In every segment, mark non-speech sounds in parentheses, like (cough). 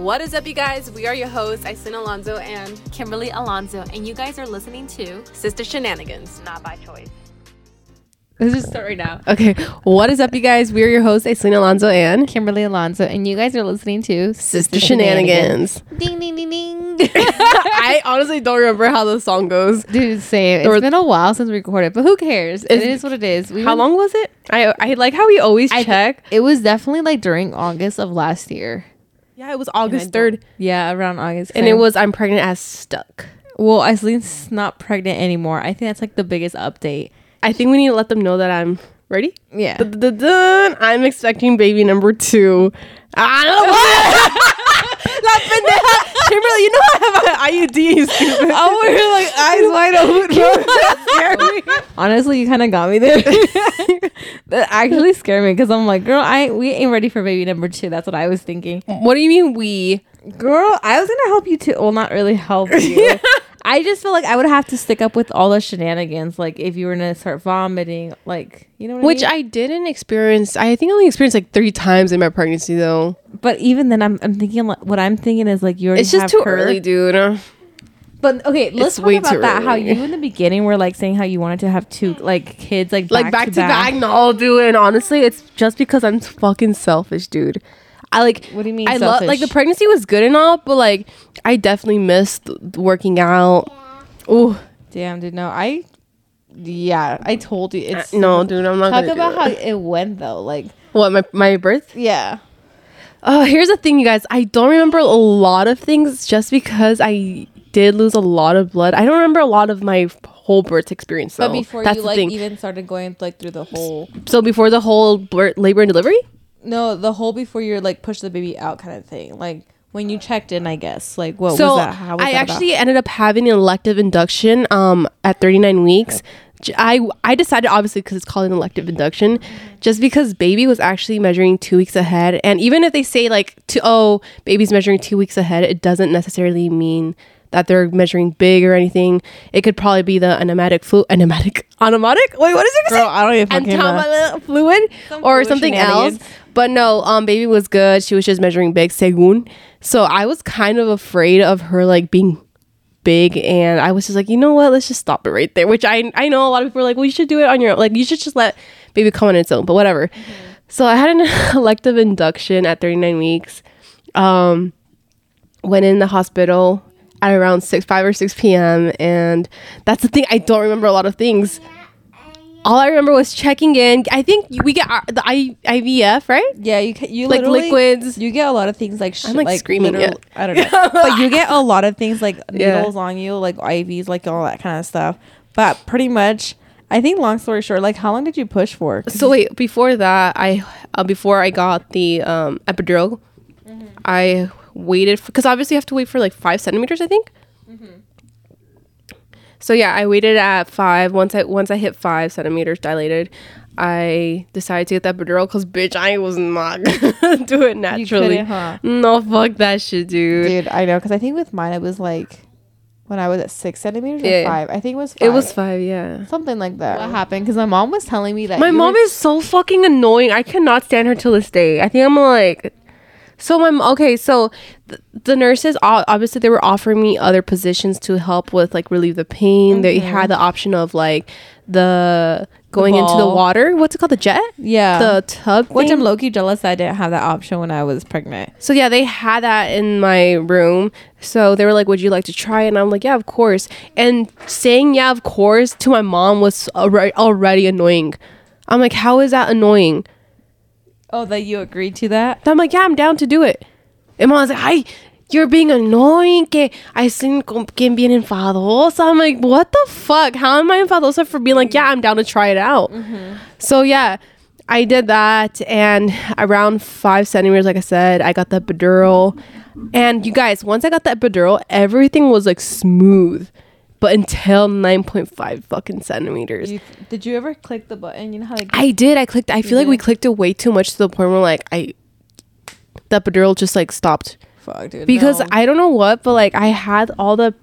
What is up, you guys? We are your hosts, Aislyn Alonso and Kimberly Alonso, and you guys are listening to Sister Shenanigans. Not by Choice. Let's just start right now. Okay, what is up, you guys? We are your hosts, Aislyn Alonso and Kimberly Alonso, and you guys are listening to Sister Shenanigans. Ding ding ding ding. (laughs) I honestly don't remember how the song goes. Dude, same. It's Or- been a while since we recorded, but who cares? it Is- is what it is. We How went- long was it? I I like how we always I- check. It was definitely like during August of last year. Yeah, it was August 3rd. Yeah, around August. And it was I'm pregnant as stuck. well, Aislyn's not pregnant anymore. I think that's like the biggest update. I think we need to let them know that I'm ready. Yeah. I'm expecting baby number two. I don't know what. (laughs) La pendeja. Kimberly, you know I have an IUD, you stupid. Oh, we're like eyes (laughs) wide open. (laughs) Scare me. Honestly, you kind of got me there. (laughs) that actually scared me because I'm like, girl, I we ain't ready for baby number two. That's what I was thinking. What do you mean we? Girl, I was gonna help you too. Well, not really help you. I just feel like I would have to stick up with all the shenanigans. Like if you were gonna start vomiting, like you know, what Which I mean? I didn't experience. I think I only experienced like three times in my pregnancy, though. But even then, I'm I'm thinking like what I'm thinking is like you already It's just have too her. early, dude. Uh, but okay, let's talk way about that. How you in the beginning were like saying how you wanted to have two like kids like Like back, to back. No, dude. And honestly, it's just because I'm fucking selfish, dude. I like. What do you mean I love like the pregnancy was good and all, but like I definitely missed working out. Ooh, Damn, dude. No, I. Yeah, I told you. It's Uh, no, dude. I'm not Talk about how it. it went though. Like, What my my birth? yeah. Oh, here's the thing, you guys. I don't remember a lot of things just because I did lose a lot of blood. I don't remember a lot of my whole birth experience. Though. But before That's you like thing. even started going like through the whole so before the whole birth, labor and delivery. No the whole before you're like push the baby out kind of thing like when you checked in I guess like what so was that how was I that about? actually ended up having an elective induction um at 39 weeks. I I decided obviously because it's called an elective induction, just because baby was actually measuring two weeks ahead, and even if they say like to oh baby's measuring two weeks ahead, it doesn't necessarily mean that they're measuring big or anything. It could probably be the anematic fluid, anematic (laughs) anematic. Wait, what is it? Girl, I don't even fucking know. Fluid Some or fluid something else. But no, um, baby was good. She was just measuring big, según. So I was kind of afraid of her like being big, and I was just like, you know what? Let's just stop it right there. Which I I know a lot of people are like, well, you should do it on your own. Like you should just let baby come on its own. But whatever. So I had an (laughs) elective induction at 39 weeks. Um, went in the hospital at around six, five or six p.m. And that's the thing. I don't remember a lot of things. All I remember was checking in. I think we get our, the I, IVF, right? yeah you ca- you Like liquids. you get a lot of things like sh- I'm, like, screaming, literal- yeah. I don't know (laughs) but you get a lot of things like Yeah. needles on you like IVs like all that kind of stuff but pretty much I think long story short like how long did you push for So wait, before that, I uh, before I got the um, epidural, I waited because obviously you have to wait for like five centimeters, I think. So yeah, I waited at five. Once I once I hit five centimeters dilated, I decided to get that epidural because bitch, I was not (laughs) gonna do it naturally. couldn't, huh? No, fuck that shit, dude. dude I know because I think with mine it was like when I was at six centimeters or five I think it was It was five. five, yeah. something like that what happened because my mom was telling me that My mom were- is so fucking annoying. I cannot stand her till this day. I think I'm like, so my okay. So th- the nurses obviously they were offering me other positions to help with like relieve the pain. They mm-hmm. had the option of like the going into the water. What's it called? The jet. yeah The tub. Which thing? I'm low key jealous I didn't have that option when I was pregnant. So yeah, they had that in my room. So they were like, "Would you like to try?" it?" And I'm like, "Yeah, of course." And saying "yeah, of course" to my mom was already already annoying. I'm like, "How is that annoying?" Oh, that you agreed to that? I'm like, "Yeah, I'm down to do it." And mom's like, "Ay, you're being annoying. Que I seen quien bien enfadosa." I'm like, "What the fuck? How am I enfadosa for being like, yeah, I'm down to try it out?" Mm-hmm. So yeah. I did that, and around five centimeters, like I said, I got the epidural. And you guys, once I got the epidural, everything was like smooth, but until nine point five fucking centimeters. You, did you ever click the button? You know how like I did. I clicked. I feel like we clicked it way too much to the point where like I, the epidural just like stopped fuck, dude. because no. I don't know what, but like I had all the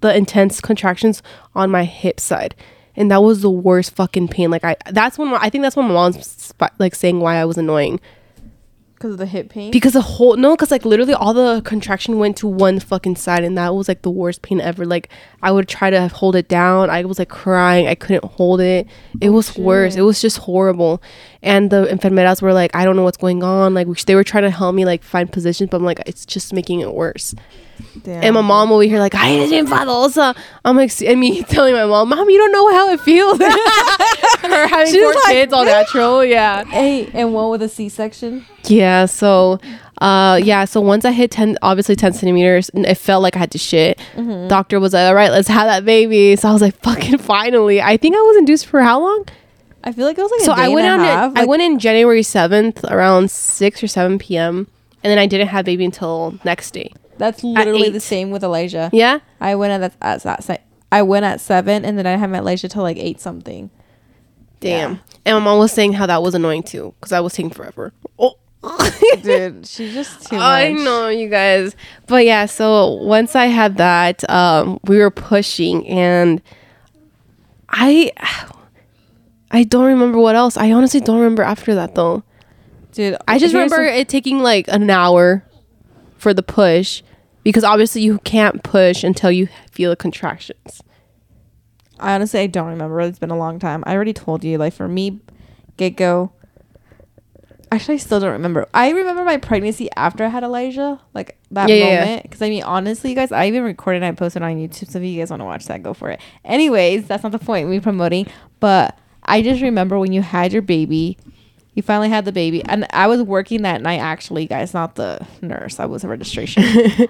the intense contractions on my hip side, and that was the worst fucking pain. Like I, that's when I think that's when my mom's sp- like saying why I was annoying. Because of the hip pain. because the whole no because like literally all the contraction went to one fucking side and that was like the worst pain ever. Like i would try to hold it down. I was like crying. I couldn't hold it. It oh, was worse. it was just horrible and the enfermeras were like i don't know what's going on like they were trying to help me like find positions but i'm like it's just making it worse Damn. and my mom over here like I didn't fadosa. I'm like and me (laughs) telling my mom, Mom, you don't know how it feels. (laughs) Her having She's four like, kids all natural, yeah. Hey, and one with a C-section. Yeah, so uh yeah, so once I hit 10 obviously 10 centimeters, it felt like I had to shit. Mm-hmm. Doctor was like, All right, let's have that baby. So I was like, fucking finally. I think I was induced for how long? I feel like it was like so a day I went on half. I went in January 7th around 6 or 7 p.m. And then I didn't have baby until next day. That's literally the same with Elijah. Yeah? I went at that, at that I went at seven, and then I had my Elijah till like eight something. Damn. Yeah. And my mom was saying how that was annoying too, because I was taking forever. Oh. (laughs) Dude, she's just too much. I know you guys. But yeah, so once I had that, um, we were pushing and I I don't remember what else. I honestly don't remember after that though. Dude, I just remember some- it taking like an hour for the push because obviously you can't push until you feel the contractions. I honestly I don't remember. It's been a long time. I already told you. Like for me, get go. Actually, I still don't remember. I remember my pregnancy after I had Elijah, like that Yeah, yeah, yeah. moment. Because I mean, honestly, you guys, I even recorded and I posted on YouTube. So if you guys want to watch that, go for it. Anyways, that's not the point. Me promoting, but I just remember when you had your baby. You finally had the baby, and I was working that night. Actually, guys, not the nurse. I was a registration.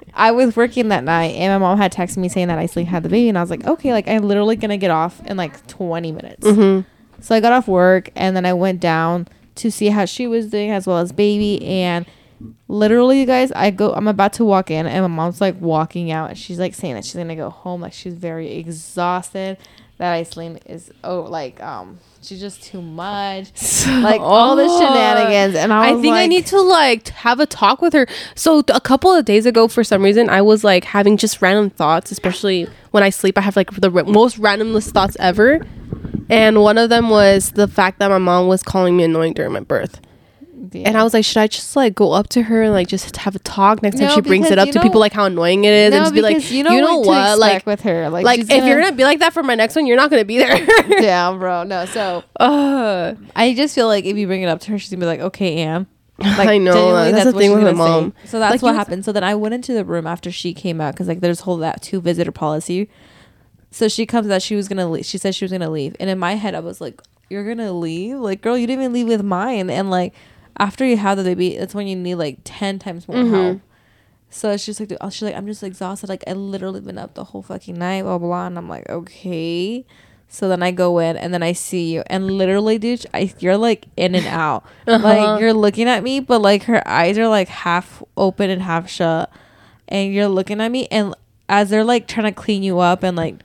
(laughs) I was working that night, and my mom had texted me saying that I still had the baby, and I was like, okay, like I'm literally gonna get off in like 20 minutes. Mm-hmm. So I got off work, and then I went down to see how she was doing as well as baby, and literally, you guys, I go, I'm about to walk in, and my mom's like walking out, and she's like saying that she's gonna go home, like she's very exhausted. That Aislyn is oh like um she's just too much, (laughs) like all the (laughs) shenanigans, and I, I think I need to like have a talk with her. So a couple of days ago, for some reason, I was like having just random thoughts, especially when I sleep. I have like the r- most randomest thoughts ever, and one of them was the fact that my mom was calling me annoying during my birth. And I was like, should I just like go up to her and like just have a talk next time she brings it up to know- people like how annoying it is No, and just be like, you know, to what, expect like, with her, like, like if you're gonna be like that for my next one, you're not gonna be there. (laughs) damn, (laughs) bro, no. So Ugh. I just feel like if you bring it up to her, she's gonna be like, okay, Am. (laughs) Like, I know, genuinely, that's the thing with my gonna say. mom. So that's Like, what you- happened. So then I went into the room after she came out because like there's whole that two visitor policy. So she comes out. She was gonna. leave. She said she was gonna leave, and in my head I was like, "You're gonna leave? Like, girl, you didn't even leave with mine." And like after you have the baby, that's when you need like ten times more Mm-hmm. help. So she's like, she's like, I'm just exhausted. Like I literally been up the whole fucking night, blah blah. blah. And I'm like, okay. So then I go in and then I see you, and literally, dude, I you're like in and (laughs) out. Uh-huh. Like you're looking at me, but like her eyes are like half open and half shut, and you're looking at me, and as they're like trying to clean you up and like,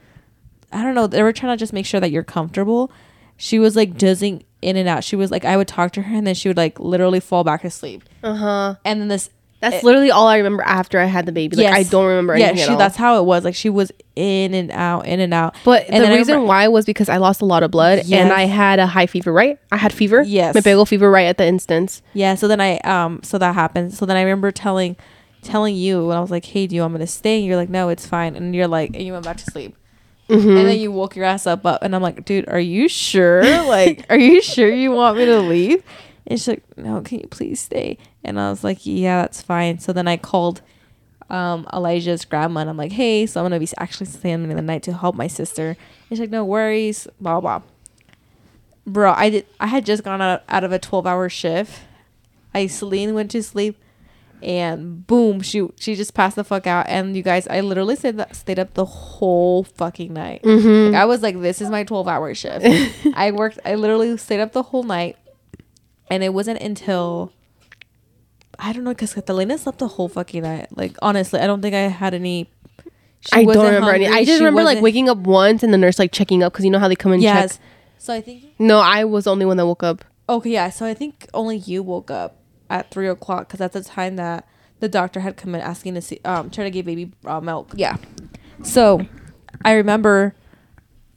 I don't know, they were trying to just make sure that you're comfortable. She was like dozing in and out. She was like, I would talk to her, and then she would like literally fall back asleep. Uh huh. And then this That's it- literally all I remember after I had the baby. Like I don't remember Yeah, anything she, at all. that's how it was. Like she was in and out, in and out. But And the reason remember- why was because I lost a lot of blood and I had a high fever, right? I had fever. Yes. My bagel fever right at the instance. Yeah, so then I um so that happened. So then I remember telling telling you when I was like, "Hey, do you want me to stay?" And you're like, "No, it's fine." And you're like, and you went back to sleep. Mm-hmm. And then you woke your ass up, up, and I'm like, "Dude, are you sure? (laughs) like, are you sure you want me to leave?" And she's like, "No, can you please stay?" And I was like, "Yeah, that's fine." So then I called um Elijah's grandma, and I'm like, "Hey, so I'm gonna be actually staying in the night to help my sister." And she's like, "No worries." Blah blah. Bro, I did. I had just gone out, out of a 12 hour shift. Aislyn went to sleep, and boom, she she just passed the fuck out. And you guys, I literally stayed that, stayed up the whole fucking night. Mm-hmm. Like, I was like, this is my 12 hour shift. (laughs) I worked. I literally stayed up the whole night, and it wasn't until I don't know because Catalina slept the whole fucking night. Like honestly, I don't think I had any. she I don't remember any. I just remember like waking up once and the nurse like checking up because you know how they come and Yes. check. So I think No, I was the only one that woke up. Okay, yeah. So I think only you woke up at three o'clock because that's the time that the doctor had come in asking to see, um, trying to give baby uh, milk. Yeah. So I remember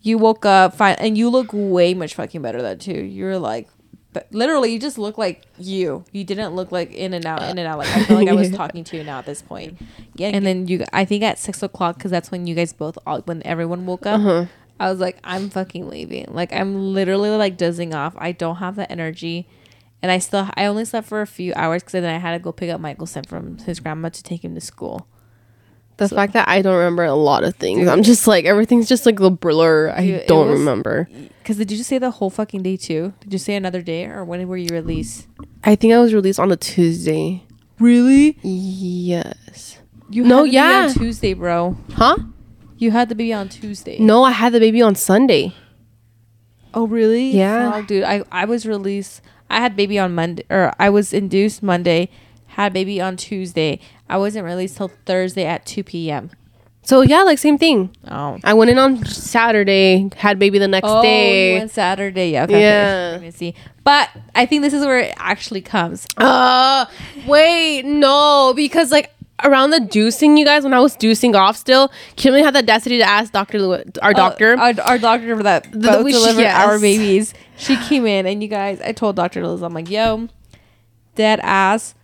you woke up fine, and you look way much fucking better than too. You're like but literally you just look like you. You didn't look like in and out, in and out. Like I feel like I was (laughs) talking to you now at this point. Yeah, and then you, I think at six o'clock because that's when you guys both, all, when everyone woke up. Uh-huh. I was like, I'm fucking leaving. Like I'm literally like dozing off. I don't have the energy. And I still, I only slept for a few hours because then I had to go pick up Michelson from his grandma to take him to school. The fact that I don't remember a lot of things, I'm just like everything's just like a blur. I Dude, don't was- remember. Because did you say the whole fucking day too? Did you say another day or when were you released? I think I was released on a Tuesday. Really? Yes. You No, had the baby yeah. on Tuesday, bro. Huh? You had the baby on Tuesday. No, I had the baby on Sunday. Oh, really? Yeah. Fuck, dude. I I was released. I had baby on Monday, or I was induced Monday, had baby on Tuesday. I wasn't released till Thursday at two p.m. So yeah, like same thing. Oh. I went in on Saturday, had baby the next Oh, day. went Saturday. Yeah. Okay, Yeah. Okay. see. But I think this is where it actually comes. Uh, wait, no, because like around the deucing, you guys, when I was deucing off still, Kimberly had the audacity to ask Doctor Lewis, our doctor. Uh, our, our doctor for that The- both we- delivered yes. our babies. She came in, and you guys, I told Doctor Liz, I'm like, yo, dead ass,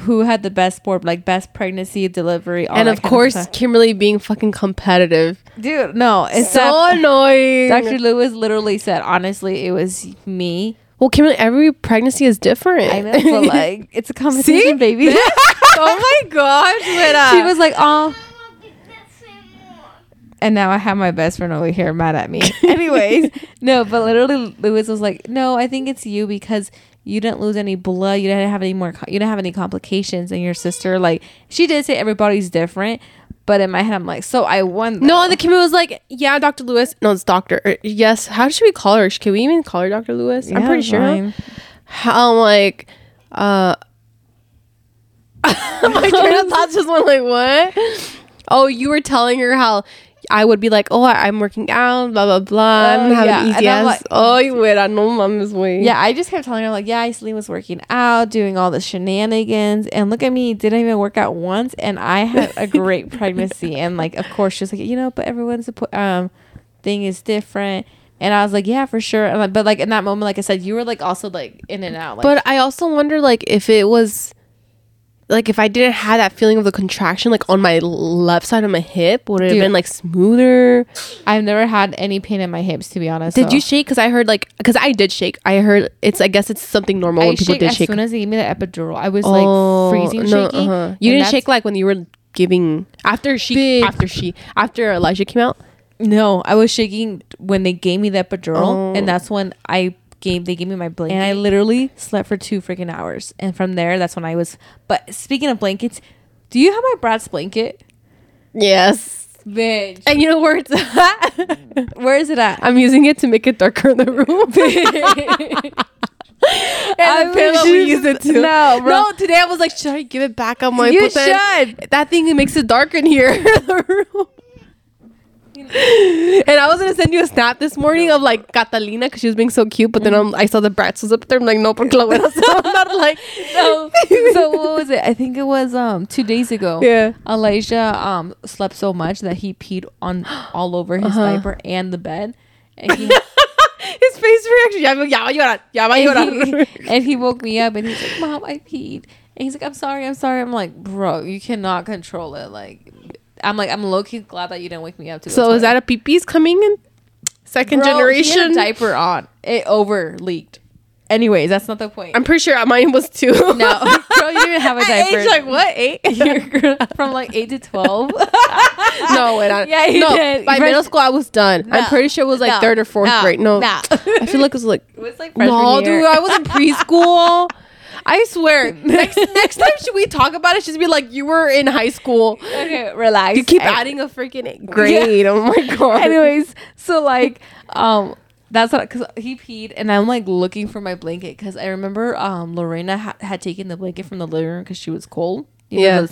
who had the best sport, like best pregnancy, delivery, all and of course, stuff. Kimberly being fucking competitive. dude, no, it's so annoying. Dr. Lewis literally said, honestly, it was me. well, Kimberly, every pregnancy is different. I know, but like, it's a (laughs) competition, baby. (laughs) oh my (laughs) gosh, she was like, oh. And now I have my best friend over here mad at me. (laughs) Anyways, no, but literally, Lewis was like, "No, I think it's you because you didn't lose any blood. You didn't have any more. You didn't have any complications. And your sister, like, she did say everybody's different, but in my head, I'm like, so I won. No, though." and the Kimberly was like, "Yeah, Doctor Lewis." No, it's Doctor. er, Yes. How should we call her? Can we even call her Doctor Lewis? I'm pretty sure. fine. How I'm like, uh, (laughs) my train of thoughts just went like, what? Oh, you were telling her how I would be like, oh, I- I'm working out, blah blah blah. I'm Oh, having yeah, easy ass. like- oh, you would. I know, mom's way. Yeah, I just kept telling her like, yeah, Aislyn was working out, doing all the shenanigans, and look at me, didn't even work out once, and I had a (laughs) great pregnancy, and like, of course, she was like, you know, but everyone's um thing is different, and I was like, yeah, for sure, and like, but like in that moment, like I said, you were like also like in and out, like, But I also wonder, like, if it was, like, if I didn't have that feeling of the contraction, like, on my left side of my hip, would it have been like smoother? I've never had any pain in my hips, to be honest. Did so. you shake? Because I heard like, because I did shake. I heard it's. I guess it's something normal I when people did shake as soon as they gave me the epidural. I was Oh, like freezing no, shaking. uh-huh. You didn't shake like when you were giving after she Big. after she after Elijah came out. No, I was shaking when they gave me the epidural, Oh. and that's when I gave they gave me my blanket, and I literally slept for two freaking hours. And from there, that's when I was. But speaking of blankets, do you have my Brad's blanket? Yes, Bitch, and you know where it's at. (laughs) where is it at? I'm using it to make it darker in the (laughs) room. and (laughs) I the pillow we you- use it too. No, bro. no. Today I was like, should I give it back? I'm like, You should. That thing makes it dark in here. In the room. And I was gonna send you a snap this morning of like Catalina because she was being so cute, but then um, I saw the brats was up there. I'm like, no, la buena so I'm not like, no. (laughs) so what was it? I think it was um two days ago. Yeah. Elijah um slept so much that he peed on all over his Uh-huh. diaper and the bed, and he (laughs) His face reaction. Ya, ya va a llorar. Ya va a and llorar. (laughs) and he woke me up and he's like, "Mom, I peed." And he's like, "I'm sorry, I'm sorry." I'm like, "Bro, you cannot control it." Like, I'm like, I'm low key glad that you didn't wake me up. To So is that a pee's coming in? Second Bro, he had a generation. diaper on? It over leaked. Anyways, that's not the point. I'm pretty sure mine was two. (laughs) no, (laughs) girl, you didn't have a diaper. age like what? Eight? (laughs) From like eight to twelve. no, wait. I, Yeah, you no, did. By middle school, I was done. I'm pretty sure it was like No. third or fourth No. grade. No, No. I feel like it was like it was like no, year. dude. I was in preschool. I swear. (laughs) Next next time should we talk about it? Just be like you were in high school. okay, relax. You keep I- adding a freaking grade. Oh my (laughs) god. Anyways, so like, um, that's what because he peed, and I'm like looking for my blanket because I remember um Lorena ha- had taken the blanket from the living room because she was cold. You know, Yeah.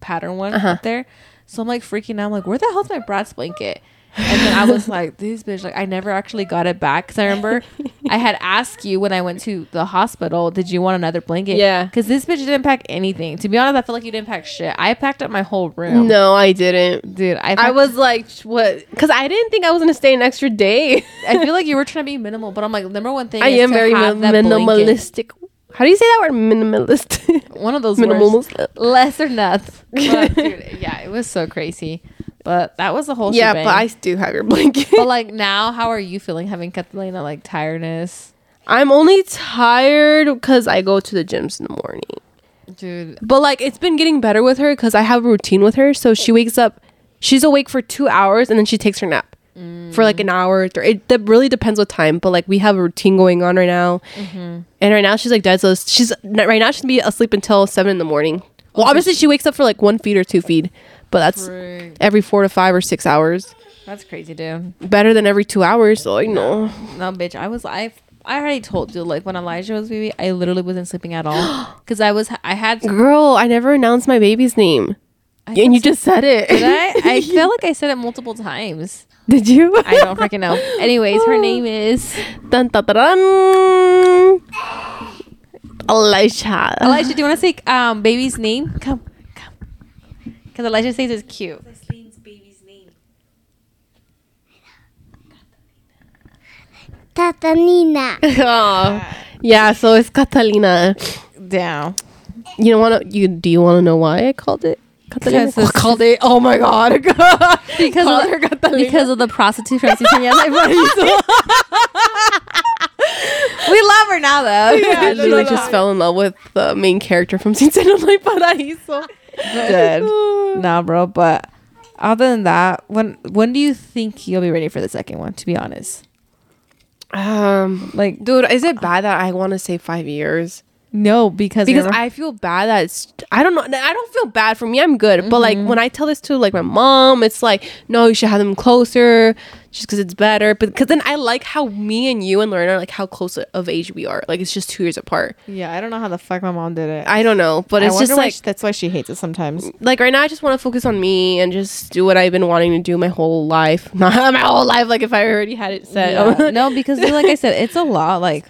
pattern one Uh-huh. up there. So I'm like freaking out. I'm like, where the hell's my Brad's blanket? And then I was like, this bitch, like I never actually got it back because I remember I had asked you when I went to the hospital, did you want another blanket? Yeah. Because this bitch didn't pack anything. To be honest, I feel like you didn't pack shit. I packed up my whole room. No, I didn't. Dude, I, I was like, what? Because I didn't think I was gonna stay an extra day. I feel like you were trying to be minimal, but I'm like, number one thing I am to very min- that blanket. minimalistic. How do you say that word? Minimalist. One of those (laughs) Minimalist. words. Less or nothing. (laughs) Dude, yeah, it was so crazy. But that was the whole yeah, shebang. but I do have your blanket. but (laughs) like now, how are you feeling having Catalina like tiredness? I'm only tired because I go to the gyms in the morning. Dude, But like, it's been getting better with her because I have a routine with her. So she wakes up, she's awake for two hours, and then she takes her nap for like an mm. hour. Or th- it that really depends what time. But like, we have a routine going on right now, mm-hmm. and right now she's like dead. So she's right now she's gonna be asleep until seven in the morning. Well, obviously she wakes up for like one feed or two feed, but that's every four to five or six hours. that's crazy, dude. Better than every two hours. So I know. No, bitch, I was I. I already told you, like when Elijah was baby, I literally wasn't sleeping at all (gasps) because I was I had. Girl, I never announced my baby's name, I and you just said it. did I? I (laughs) feel like I said it multiple times. Did you? I don't freaking know. (laughs) Anyways, her name (gasps) is Dun, dun, dun, dun. Elisha. Elijah. Do you want to say um baby's name? Come, come. Because Elijah says it's cute. Tatanina. oh, (laughs) yeah, so it's Catalina. Down. You don't want to. You do you want to know why I called it Catalina? Because it's- (laughs) called it. Oh my god! (laughs) Because Call of, her Catalina. because of the prostitute from Ciseñas we love her now though. Yeah, she like just fell in love with the main character from Sin Senos No Paraíso. Good. (laughs) nah, bro. But other than that, when when do you think you'll be ready for the second one? To be honest, Um, like dude, is it bad that I want to say five years? no, because because remember- I feel bad that it's I don't know I don't feel bad for me I'm good but like when I tell this to like my mom it's like no you should have them closer just because it's better but because then I like how me and you and Lorena are like how close of age we are like it's just two years apart yeah, I don't know how the fuck my mom did it. I don't know but I it's just like she- that's why she hates it sometimes. like right now I just want to focus on me and just do what I've been wanting to do my whole life (laughs) not my whole life like if I already had it set Yeah. (laughs) no, because like I said, it's a lot. Like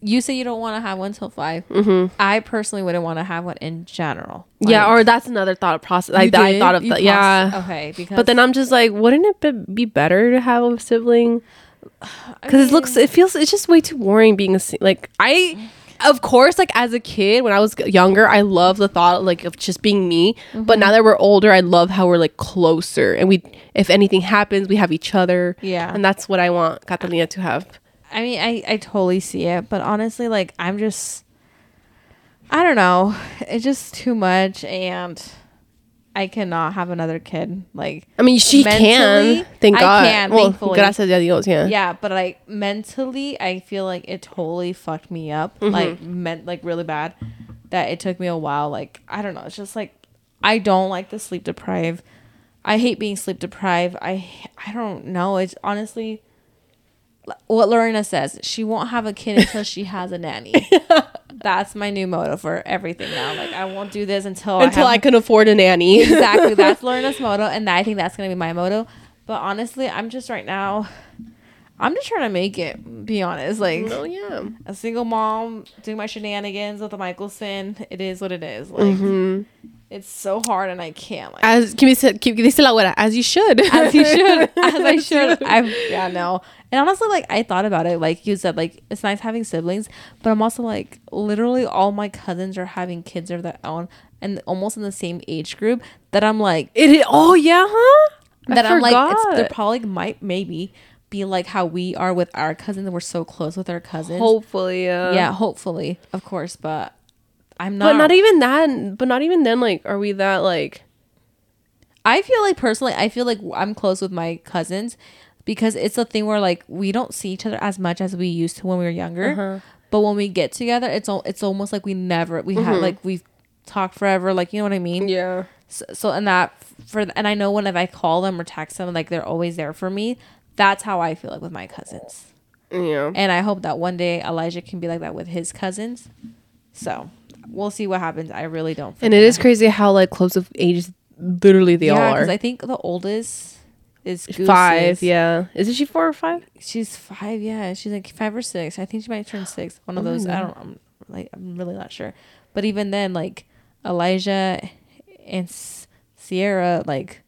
you say you don't want to have one till 5 Mhm. I personally wouldn't want to have one in general. yeah or that's another thought process like that I thought of that yeah Okay, because But then I'm just like, wouldn't it be- be better to have a sibling? (sighs) Because it looks, it feels, it's just way too boring being a like I. Of course, like as a kid, when I was younger, I love the thought like of just being me. But now that we're older, I love how we're like closer, and we, if anything happens, we have each other. Yeah. and that's what I want Catalina to have. I mean, I, I totally see it, but honestly, like, I'm just, I don't know. It's just too much, and I cannot have another kid. Like, I mean, she Mentally, can. Thank I God. can, well, thankfully. gracias a Dios. Yeah. yeah, but like mentally, I feel like it totally fucked me up. Mm-hmm. Like, meant like really bad. That it took me a while. Like, I don't know. It's just like I don't like the sleep deprived. I hate being sleep deprived. I I don't know. It's honestly what Lorena says. She won't have a kid until she has a nanny. (laughs) That's my new motto for everything now. Like I won't do this until Until I, I can afford a nanny. (laughs) exactly. (laughs) That's Lorena's motto, and I think that's gonna be my motto. But honestly, I'm just right now. I'm just trying to make it. Be honest, like oh yeah. a single mom doing my shenanigans with the Michelson. It is what it is. Like Mm-hmm. It's so hard, and I can't. Like, As que me que dice la abuela, as you should. as you should, (laughs) as I should. I'm yeah, no. And honestly, like I thought about it, like you said, like it's nice having siblings, but I'm also like literally all my cousins are having kids of their own and almost in the same age group that I'm like It oh yeah, huh? That I'm like it's they're probably might maybe be like how we are with our cousins we're so close with our cousins. hopefully, yeah. yeah, hopefully, of course, but I'm not But not even that. But not even then. Like, are we that like? I feel like personally, I feel like I'm close with my cousins because it's a thing where like we don't see each other as much as we used to when we were younger. Uh-huh. But when we get together, it's al- it's almost like we never we have like we've talked forever. Like you know what I mean? Mm-hmm. Yeah. So, so and that for and I know when if I call them or text them, like they're always there for me. That's how I feel like with my cousins, Yeah. and I hope that one day Elijah can be like that with his cousins. So we'll see what happens. I really don't. And it is crazy how like close of ages literally they all are. I think the oldest is Goose's. five. Yeah, isn't she four or five? She's five. Yeah, she's like five or six. I think she might turn six. One of Oh those. I don't. I'm like. I'm really not sure. But even then, like Elijah and S- Sierra, like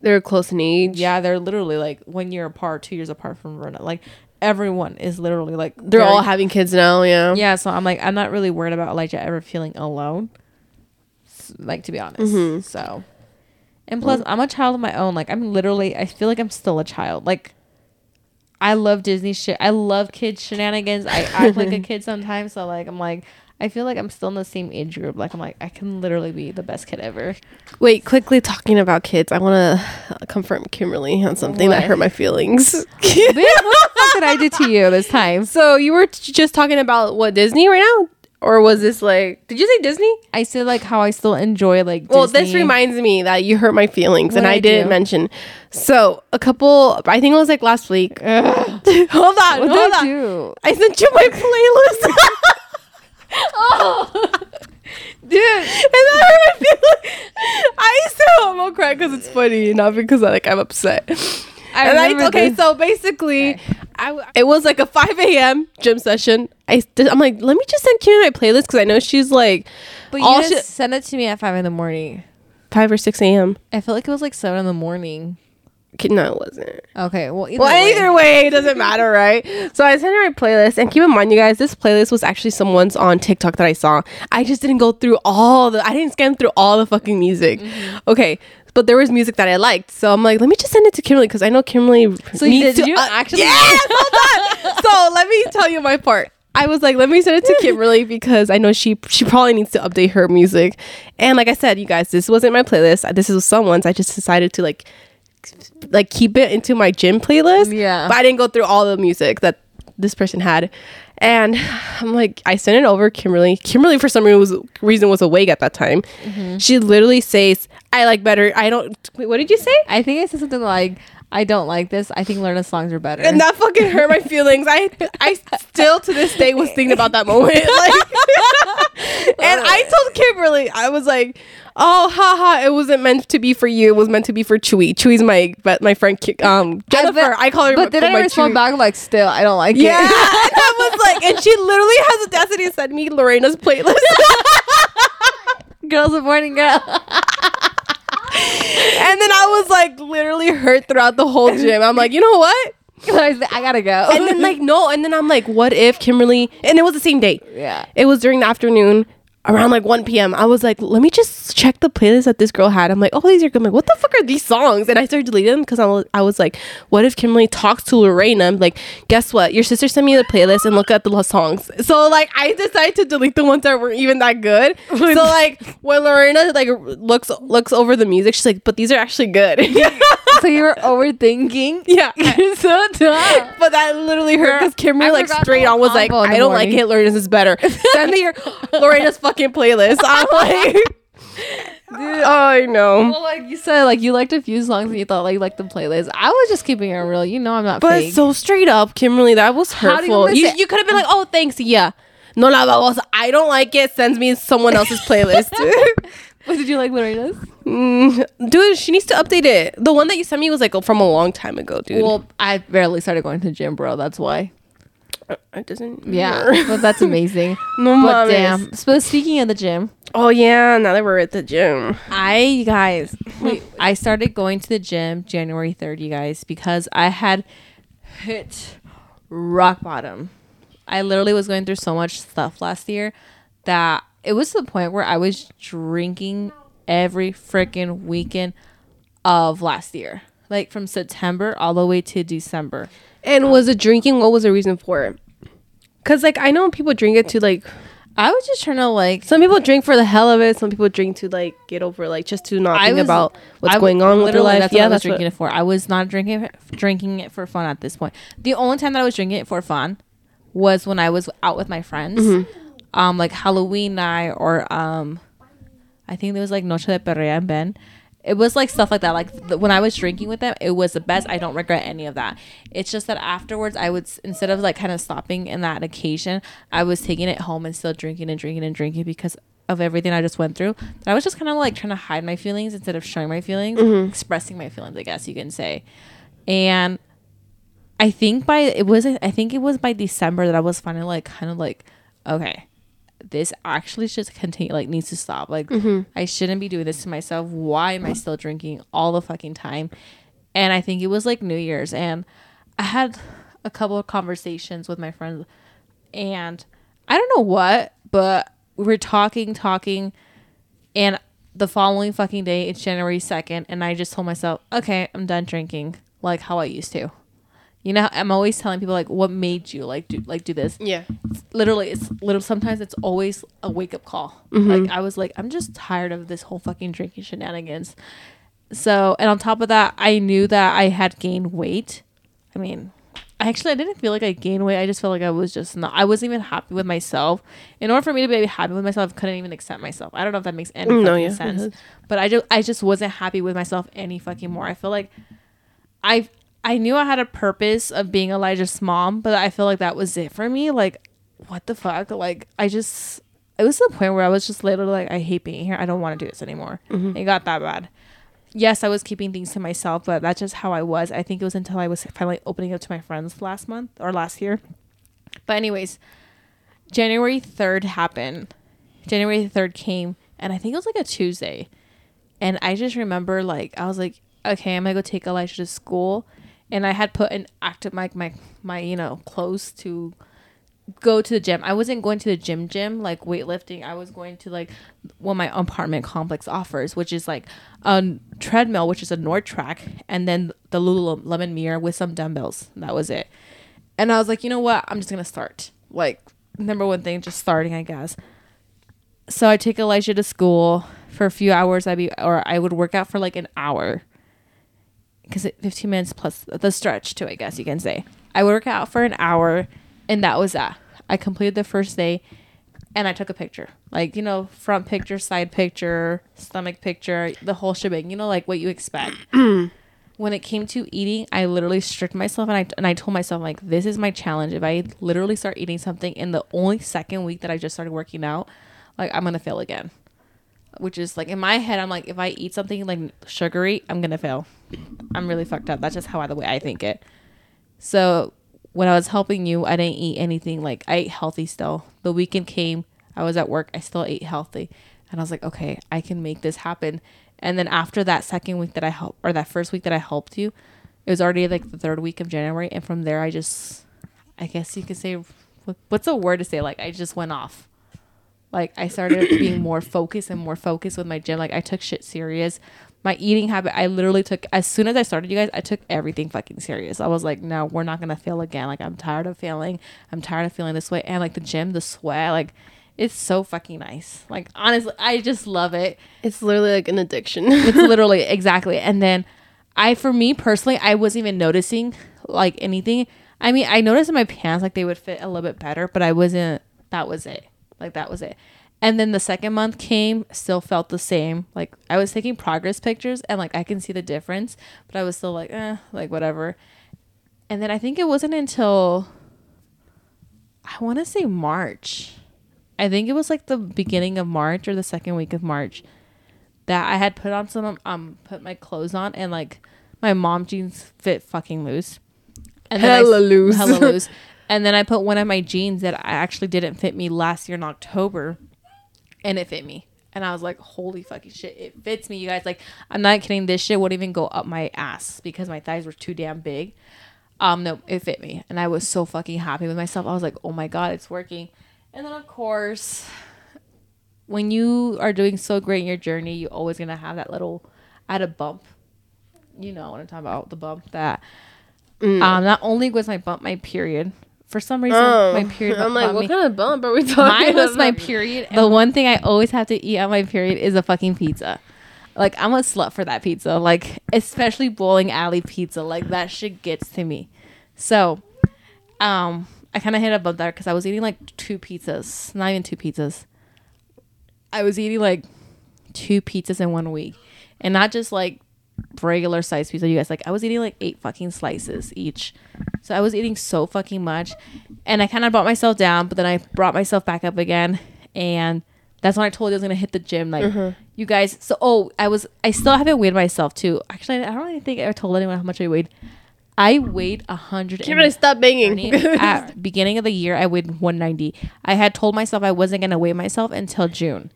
They're close in age. yeah, they're literally like one year apart, two years apart from Verona. Like everyone is literally like they're very- all having kids now. Yeah. Yeah, so I'm like, I'm not really worried about Elijah ever feeling alone. Like to be honest. Mm-hmm. So, and plus, I'm a child of my own. Like I'm literally, I feel like I'm still a child. Like I love Disney shit. I love kids shenanigans. I act like a (laughs) kid sometimes. So like, I'm like, I feel like I'm still in the same age group. Like I'm like, I can literally be the best kid ever. Wait, quickly talking about kids, I want to confirm Kimberly on something that hurt my feelings. Bitch, what the (laughs) fuck did I do to you this time? so you were t- just talking about what Disney right now, or was this like? Did you say Disney? I said like how I still enjoy like. Well, this reminds me that you hurt my feelings, and What'd I, I didn't do? mention. So a couple, I think it was like last week. (laughs) hold on, What hold on. do? I sent you my playlist. (laughs) Oh, (laughs) dude, and hurt my feelings. I still (laughs) almost cry because it's funny, not because like I'm upset. I and I, okay, this. so basically, I w- it was like a 5 a.m. gym session. I I'm like, let me just send Kim my playlist because I know she's like But you all didn't send it to me at five in the morning. 5 or 6 a.m. I feel like it was like seven in the morning. No, it wasn't. Okay, well, either Well, way. either way, it doesn't matter, (laughs) right? So I sent her my playlist, and keep in mind, you guys, this playlist was actually someone's on TikTok that I saw. I just didn't go through all the, I didn't scan through all the fucking music. Mm-hmm. Okay, but there was music that I liked, so I'm like, let me just send it to Kimberly because I know Kimberly. So you did- to, you uh, actually- Yes, (laughs) hold on. so let me tell you my part. I was like, let me send it to Kimberly (laughs) because I know she she probably needs to update her music. And like I said, you guys, this wasn't my playlist. This was someone's. I just decided to like like keep it into my gym playlist. Yeah. But I didn't go through all the music that this person had. And I'm like, I sent it over Kimberly. Kimberly, for some reason, was, reason was awake at that time. Mm-hmm. She literally says, I like better. I don't. Wait, what did you say? I think I said something like, "I don't like this. I think Lorena's songs are better." And that fucking hurt my feelings. I I still to this day was thinking about that moment. (laughs) Like, (laughs) and I told Kimberly, I was like, "Oh, haha! It wasn't meant to be for you. It was meant to be for Chewy. Chewy's my but my friend um Jennifer. I, call her. But then my I respond Chewy. back like, "Still, I don't like Yeah, (laughs) and it." I was like, and she literally has the audacity to send me Lorena's playlist. Girls of morning girl. And then I was like, literally hurt throughout the whole gym. I'm like, you know what? (laughs) I gotta go. And then like no, and then I'm like, what if Kimberly? And it was the same day. yeah. It was during the afternoon, around like 1 p.m. I was like, let me just check the playlist that this girl had. I'm like, oh, these are good. I'm like, what the fuck are these songs? And I started deleting them because I was, I was like, what if Kimberly talks to Lorena? I'm like, guess what? Your sister sent me the playlist and look at the songs. So like, I decided to delete the ones that weren't even that good. so like, when Lorena like looks looks over the music, she's like, but these are actually good. (laughs) so you were (laughs) overthinking. yeah. (laughs) So dumb. But that literally hurt because Kimberly I like straight on was like, combo in the I don't like morning. it. Lorena's is better. Send me your Lorena's fucking playlist. I'm (laughs) like, dude, I know. Well, like you said, like you liked a few songs and you thought like you liked the playlist. I was just keeping it real. You know, I'm not But fake. so straight up, Kimberly, that was do you hurtful. You, you could have been like, oh, thanks, yeah. No, la babosa. I don't like it. Sends me someone else's playlist. (laughs) what (laughs) did you like Lorena's? Mm, dude, she needs to update it. The one that you sent me was like from a long time ago, dude. Well, I barely started going to the gym, bro. That's why. Uh, it doesn't. Yeah, but that's amazing. (laughs) no, but mames. damn. So speaking of the gym, Oh yeah, now that we're at the gym. I you guys, (laughs) wait, I started going to the gym January third, you guys, because I had hit rock bottom. I literally was going through so much stuff last year that it was to the point where I was drinking every freaking weekend of last year, like from September all the way to December. And was it drinking? What was the reason for it? Cause like I know people drink it to like I was just trying to like some people drink for the hell of it. Some people drink to like get over like just to not I think was- about what's I going on with their life. That's yeah, what I was that's drinking what, it for. I was not drinking drinking it for fun at this point. The only time that I was drinking it for fun was when I was out with my friends, Mm-hmm. um, like Halloween night or um, I think there was like Noche de Perrea and Ben. It was like stuff like that. Like th- when I was drinking with them, it was the best. I don't regret any of that. It's just that afterwards, I would s- instead of like kind of stopping in that occasion, I was taking it home and still drinking and drinking and drinking because of everything I just went through. That I was just kind of like trying to hide my feelings instead of showing my feelings, mm-hmm. expressing my feelings. I guess you can say. and I think by it was I think it was by December that I was finally like kind of like okay this actually should continue like needs to stop. Like mm-hmm. I shouldn't be doing this to myself. Why am I still drinking all the fucking time? And I think it was like New Year's and I had a couple of conversations with my friends and I don't know what but we were talking talking and the following fucking day it's January 2nd and I just told myself okay I'm done drinking like how I used to you know I'm always telling people like what made you like do like do this? Yeah. literally it's little sometimes it's always a wake up call mm-hmm. like i was like i'm just tired of this whole fucking drinking shenanigans. So and on top of that i knew that i had gained weight. I mean actually i didn't feel like i gained weight. I just felt like i was just not i wasn't even happy with myself. In order for me to be happy with myself i couldn't even accept myself. I don't know if that makes any No, yeah, sense but i just i just wasn't happy with myself any fucking more. I feel like I I knew I had a purpose of being Elijah's mom, but I feel like that was it for me. Like, what the fuck? Like, I just it was to the point where I was just literally like, I hate being here. I don't want to do this anymore. Mm-hmm. It got that bad. Yes, I was keeping things to myself, but that's just how I was. I think it was until I was finally opening up to my friends last month or last year. But anyways, January 3rd happened. January 3rd came, and I think it was like a Tuesday. And I just remember like I was like, okay, I'm gonna go take Elijah to school. And I had put an active my my my, you know, clothes to go to the gym. I wasn't going to the gym gym like weightlifting. I was going to like what my apartment complex offers, which is like a treadmill, which is a NordicTrack, and then the Lululemon mirror with some dumbbells. That was it. And I was like, you know what? I'm just gonna start. Like number one thing, just starting, I guess. So I take Elijah to school for a few hours. I'd be or I would work out for like an hour because 15 minutes plus the stretch too. I guess you can say I would work out for an hour, and that was that. I completed the first day, and I took a picture, like you know, front picture, side picture, stomach picture, the whole shebang. You know, like what you expect. (clears throat) when it came to eating, I literally strict myself and I and I told myself like this is my challenge. If I literally start eating something in the only second week that I just started working out, like I'm gonna fail again. Which is like in my head, I'm like if I eat something like sugary, I'm gonna fail. I'm really fucked up. That's just how I, the way I think it. So when I was helping you, I didn't eat anything like I ate healthy still. The weekend came, I was at work, I still ate healthy. And I was like, okay, I can make this happen. And then after that second week that I helped or that first week that I helped you, it was already like the third week of January and from there I just I guess you could say what's a word to say like I just went off. Like I started being more focused and more focused with my gym. Like I took shit serious. My eating habit, I literally took as soon as I started, you guys, I took everything fucking serious. I was like, no, we're not gonna fail again. Like I'm tired of failing. I'm tired of feeling this way. And like the gym, the sweat, like it's so fucking nice. Like honestly, I just love it. It's literally like an addiction. It's (laughs) literally exactly. And then I, for me personally, I wasn't even noticing like anything. I mean, I noticed in my pants like they would fit a little bit better, but I wasn't. That was it. Like that was it. And then the second month came, still felt the same. Like I was taking progress pictures, and like I can see the difference, but I was still like, eh, like whatever. And then I think it wasn't until I want to say March. I think it was like the beginning of March or the second week of March that I had put on some um put my clothes on and like my mom jeans fit fucking loose. And then I- loose. Hella loose. (laughs) And then I put one of my jeans that I actually didn't fit me last year in October and it fit me. And I was like, holy fucking shit, it fits me, you guys. Like, I'm not kidding. This shit wouldn't even go up my ass because my thighs were too damn big. Um, no, it fit me. And I was so fucking happy with myself. I was like, oh my God, it's working. And then, of course, when you are doing so great in your journey, you're always gonna have that little at a bump. You know what I'm talking about, the bump that um not only was my bump my period. For some reason Oh, my period (laughs) I'm like, what me. kind of bump are we talking Mine was my period. The one thing I always have to eat on my period is a fucking pizza. Like I'm a slut for that pizza. Like especially bowling alley pizza. Like that shit gets to me. So, um, I kind of hit a bump there because I was eating like two pizzas, not even two pizzas. I was eating like two pizzas in one week, and not just like regular size pizza. You guys like I was eating like eight fucking slices each. So I was eating so fucking much, and I kind of brought myself down, but then I brought myself back up again, and that's when I told you I was gonna hit the gym. Like mm-hmm. you guys, so oh, I was I still haven't weighed myself too. Actually, I don't really think I told anyone how much I weighed. I weighed a hundred. Can't really stop banging. (laughs) At beginning of the year, I weighed 190. I had told myself I wasn't gonna weigh myself until June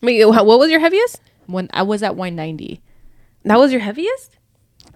Wait, what was your heaviest? when I was at 190. That was your heaviest?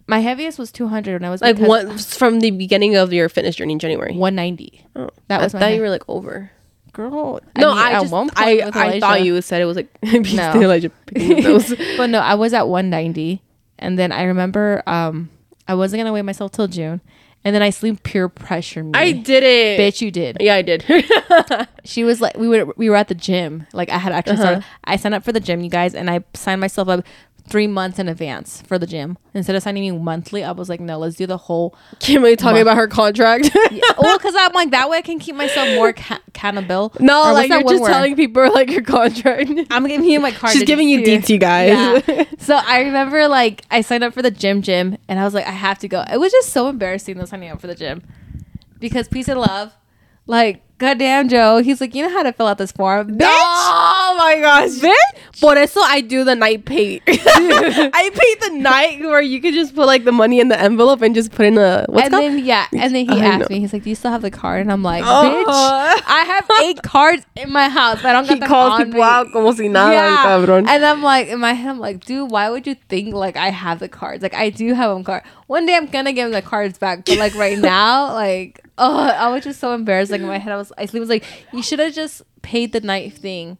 My heaviest was 200 when I was Like one from the beginning of your fitness journey in January. 190. Oh, That I was my thought you were like over. Girl, No, mean, I, at just one point I, with I Elijah- thought you said it was like (laughs) No. Elijah picking up those. (laughs) but no, I was at 190, and then I remember um I wasn't gonna weigh myself till June, and then I sleep pure pressure me. I did it, bitch, you did. Yeah, I did. (laughs) She was like, we were we were at the gym. Like I had actually Uh-huh. started. I signed up for the gym, you guys, and I signed myself up three months in advance for the gym instead of signing me monthly. I was like, no, let's do the whole. Kimberly talking Month. about her contract. (laughs) (laughs) well, because I'm like that way I can keep myself more ca- accountable. no, Or like you're just word? telling people (laughs) like your contract. I'm giving you my card. She's giving you see. DT guys. Yeah. so I remember like I signed up for the gym gym and I was like I have to go. It was just so embarrassing though signing up for the gym. Because peace and love, like goddamn Joe, he's like, you know how to fill out this form, bitch. Oh my gosh. Bitch. Por eso I do the night pay. (laughs) I paid the night where you could just put like the money in the envelope and just put in a what's and then yeah, and then he (laughs) I asked know. me, he's like, "Do you still have the card?" And I'm like, Oh. "Bitch, I have eight (laughs) cards in my house. I don't got he them calls on people me." out como si nada, Yeah. cabrón. And I'm like, in my head, I'm like, dude, why would you think like I have the cards? Like I do have them card. One day I'm gonna give him the cards back, but like right now, like, oh, I was just so embarrassed. Like in my head, I was, I was like, you should have just paid the night thing.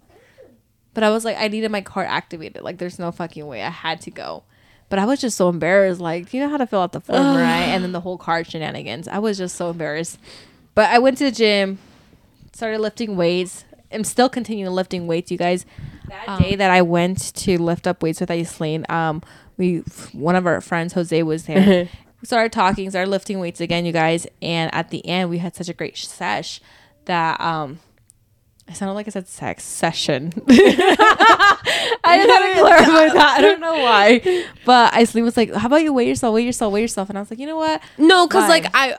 But I was like, I needed my card activated. Like, there's no fucking way. I had to go. But I was just so embarrassed. Like, do you know how to fill out the form, right? And then the whole card shenanigans. I was just so embarrassed. But I went to the gym, started lifting weights. I'm still continuing lifting weights, you guys. That day that I went to lift up weights with Aislyn, um, we one of our friends, Jose, was there. (laughs) we started talking, started lifting weights again, you guys. And at the end, we had such a great sesh that um, I sounded like I said sex session. (laughs) (laughs) I just had to (laughs) clarify that. I don't know why. But Aislyn was like, How about you weigh yourself, weigh yourself, weigh yourself? And I was like, You know what? No, because like I,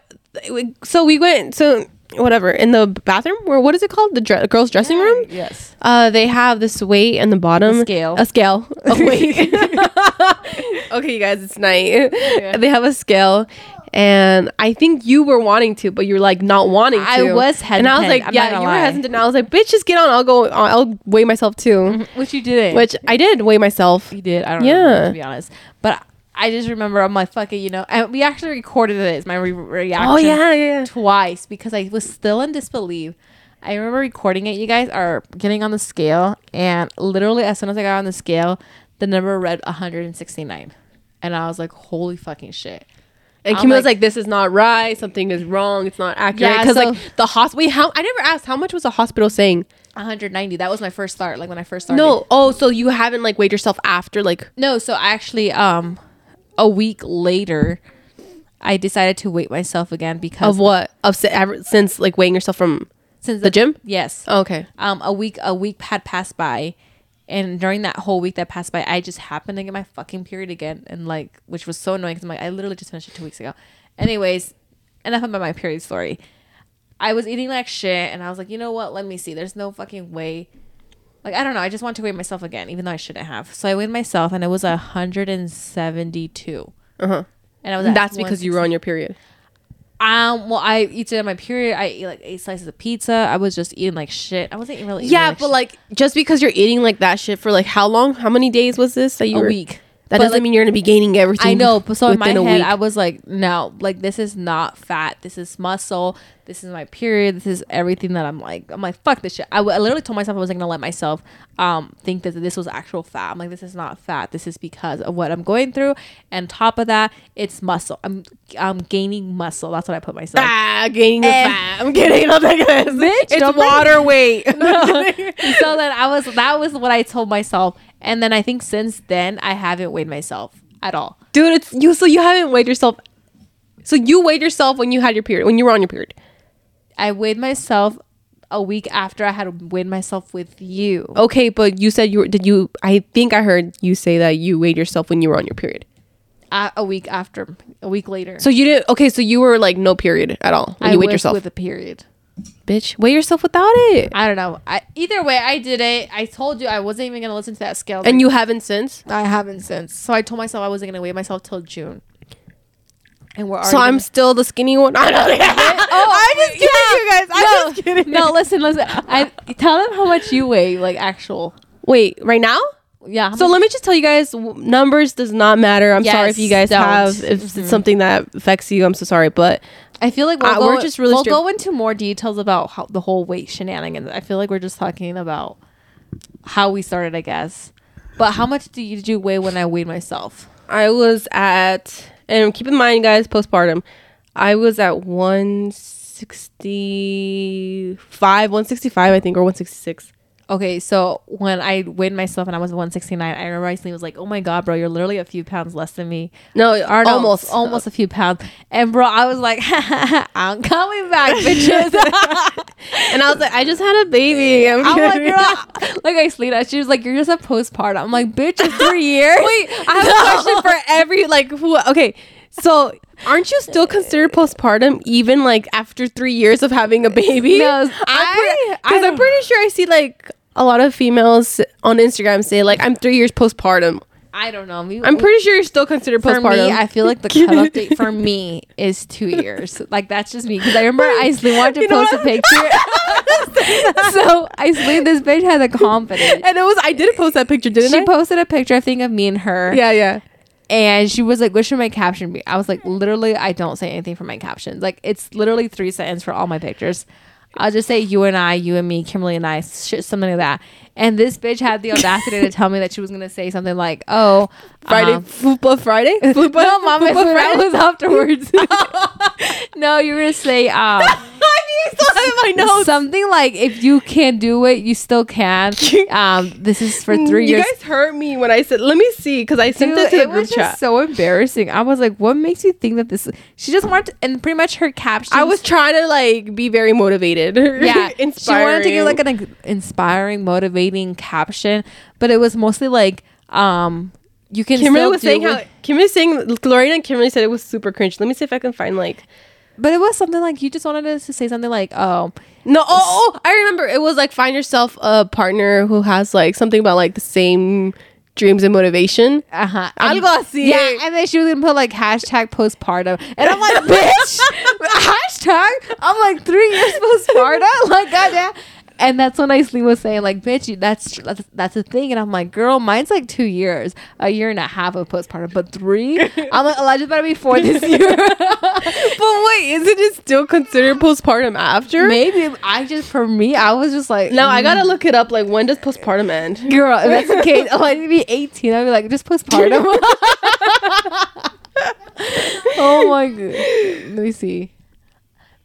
so we went so whatever in the bathroom or what is it called the dre- girls' dressing room. Yes. Uh, they have this weight in the bottom A scale. a scale of weight. okay, you guys, it's night. They have a scale. And I think you were wanting to, but you're like not wanting to. I was hesitant, And I was like, I'm yeah, you were lie. hesitant. And I was like, bitch, just get on. I'll go. I'll weigh myself too. Mm-hmm. Which you didn't. Which I did weigh myself. You did. I don't know. Yeah. remember, to be honest. But I just remember I'm like, fuck it, you know. And we actually recorded it, my re- reaction. Oh yeah, yeah. Twice because I was still in disbelief. I remember recording it, you guys are getting on the scale, and literally as soon as I got on the scale, the number read 169. And I was like, holy fucking shit. And I'm Kim was like- like, "This is not right. Something is wrong. It's not accurate." Yeah, Because so- like the hospital, how I never asked how much was the hospital saying. 190. That was my first start, like when I first started. No, oh, so you haven't like weighed yourself after like No, so actually, um, a week later, I decided to weight myself again because of what of since like weighing yourself from since the gym. Yes. Oh, okay. um a week a week had passed by and during that whole week that passed by i just happened to get my fucking period again and like which was so annoying because i'm like i literally just finished it two weeks ago. Anyways enough about my period story. I was eating like shit and i was like you know what? Let me see. There's no fucking way. Like i don't know. I just want to weigh myself again even though i shouldn't have. So i weighed myself and it was 172 Uh huh. and i was at That's because you were on your period. Um well i eat it on my period i ate like eight slices of pizza i was just eating like shit i wasn't really eating Yeah, like but shit. like just because you're eating like that shit for like how long? How many days was this that you a were? week That But, doesn't like, mean you're gonna be gaining everything. I know, but so in my head, week. I was like, no, like this is not fat. This is muscle. This is my period. This is everything that I'm like. I'm like, fuck this shit. I, w- I literally told myself I wasn't gonna let myself um think that this was actual fat. I'm like, this is not fat. This is because of what I'm going through. And top of that, it's muscle. I'm I'm gaining muscle. That's what I put myself. ah gaining the Eh. fat. I'm kidding. (laughs) (laughs) I'm like this. (laughs) Bitch, it's water weight. so then I was that was what I told myself. And then I think since then I haven't weighed myself at all. Dude, it's you. So you haven't weighed yourself. So you weighed yourself when you had your period. When you were on your period. I weighed myself a week after I had weighed myself with you. Okay, but you said you were. Did you? I think I heard you say that you weighed yourself when you were on your period. a, a week after, a week later. So you didn't. Okay, so you were like no period at all when I you weighed yourself. with a period. Bitch, weigh yourself without it. I don't know. I, either way, I did it. I told you I wasn't even gonna listen to that scale. And you haven't since. I haven't since. So I told myself I wasn't gonna weigh myself till June. And we're So I'm still the skinny one. (laughs) (laughs) Oh, (laughs) I'm just kidding, you guys. I'm No. just kidding. No, listen, listen. I tell them how much you weigh, like actual. Wait, right now? Yeah. So much- let me just tell you guys, w- numbers does not matter. I'm sorry if you guys don't. have if it's something that affects you. I'm so sorry, but I feel like we'll Uh, we're just really we'll strict- go into more details about how the whole weight shenanigans. I feel like we're just talking about how we started, I guess. But how much do you, did you weigh when I weighed myself? I was at and keep in mind, guys, postpartum. I was at 165, 165, I think, or 166. Okay, so when I weighed myself and I was 169, I remember Aislyn was like, "Oh my god, bro, you're literally a few pounds less than me." No, Or no, almost, almost a few pounds. And bro, I was like, (laughs) "I'm coming back, (laughs) bitches." And I was like, I just had a baby. (laughs) I'm, I'm like, girl, like I sleep. She was like, "You're just a postpartum." I'm like, "Bitch, it's three years." Wait, I have a question for every like who. Okay, so aren't you still considered postpartum even like after three years of having a baby? No, I- because I- I'm pretty sure I see like a lot of females on Instagram say like I'm three years postpartum. I don't know. Me, I'm pretty sure you're still considered for postpartum. me, I feel like the (laughs) cutoff date for me is two years. Like that's just me because I remember Aislyn (laughs) wanted to You post a (laughs) picture. so Aislyn, this bitch had the confidence. and it was I did post that picture, didn't She I? posted a picture, I think, of me and her. yeah, yeah. And she was like, "What should my caption be?" I was like, "Literally, I don't say anything for my captions. Like, it's literally three sentences for all my pictures. I'll just say you and I, you and me, Kimberly and I, shit, something like that." And this bitch had the audacity to tell me that she was gonna say something like, "Oh, Friday, um, Fupa Friday. (laughs) Fupa, no, mom, Fupa (laughs) that was afterwards. (laughs) no, you were gonna say, um, I still have my notes. something like, if you can't do it, you still can. (laughs) Um, this is for three you years. You guys heard me when I said. Let me see, because I sent Dude, it to the it group was chat. just so embarrassing. I was like, "What makes you think that this?" She just wanted, to, and pretty much her caption. I was trying to like be very motivated. (laughs) yeah, inspiring. She wanted to give like an like, inspiring, motivating caption, but it was mostly like, um, you can. Kimberly still was do saying how Kimberly was saying Lorena and Kimberly said it was super cringe. Let me see if I can find like but it was something like you just wanted us to say something like, "Oh, no. Oh, oh, I remember. It was like find yourself a partner who has like something about like the same dreams and motivation. uh huh." Algo así. Yeah, and then she was gonna put like hashtag postpartum, and I'm like, (laughs) bitch, hashtag. I'm like three years postpartum, (laughs) like goddamn. And that's when Aislyn was saying like, bitch, that's tr- that's that's a thing. And I'm like, girl, mine's like two years, a year and a half of postpartum, but three. (laughs) I'm like, Elijah's better be four this year. (laughs) But wait, isn't it still considered postpartum after? Maybe I just for me, I was just like, No, I gotta mm. look it up. Like when does postpartum end? girl, if that's the case, oh, I'd be 18. I'd be like, just postpartum. (laughs) oh my god. Let me see.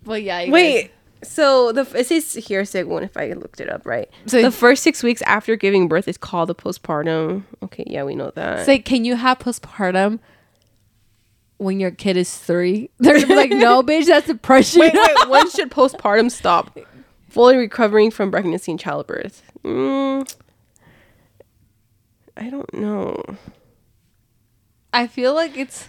But yeah, you guys- Wait. So the it says here según if I looked it up right. So- the first six weeks after giving birth is called the postpartum. Okay, yeah, we know that. Say, can you have postpartum when your kid is three? (laughs) They're like, no, (laughs) bitch, that's depression. wait, wait. When (laughs) should postpartum stop? Fully recovering from pregnancy and childbirth. Mm, I don't know. I feel like it's.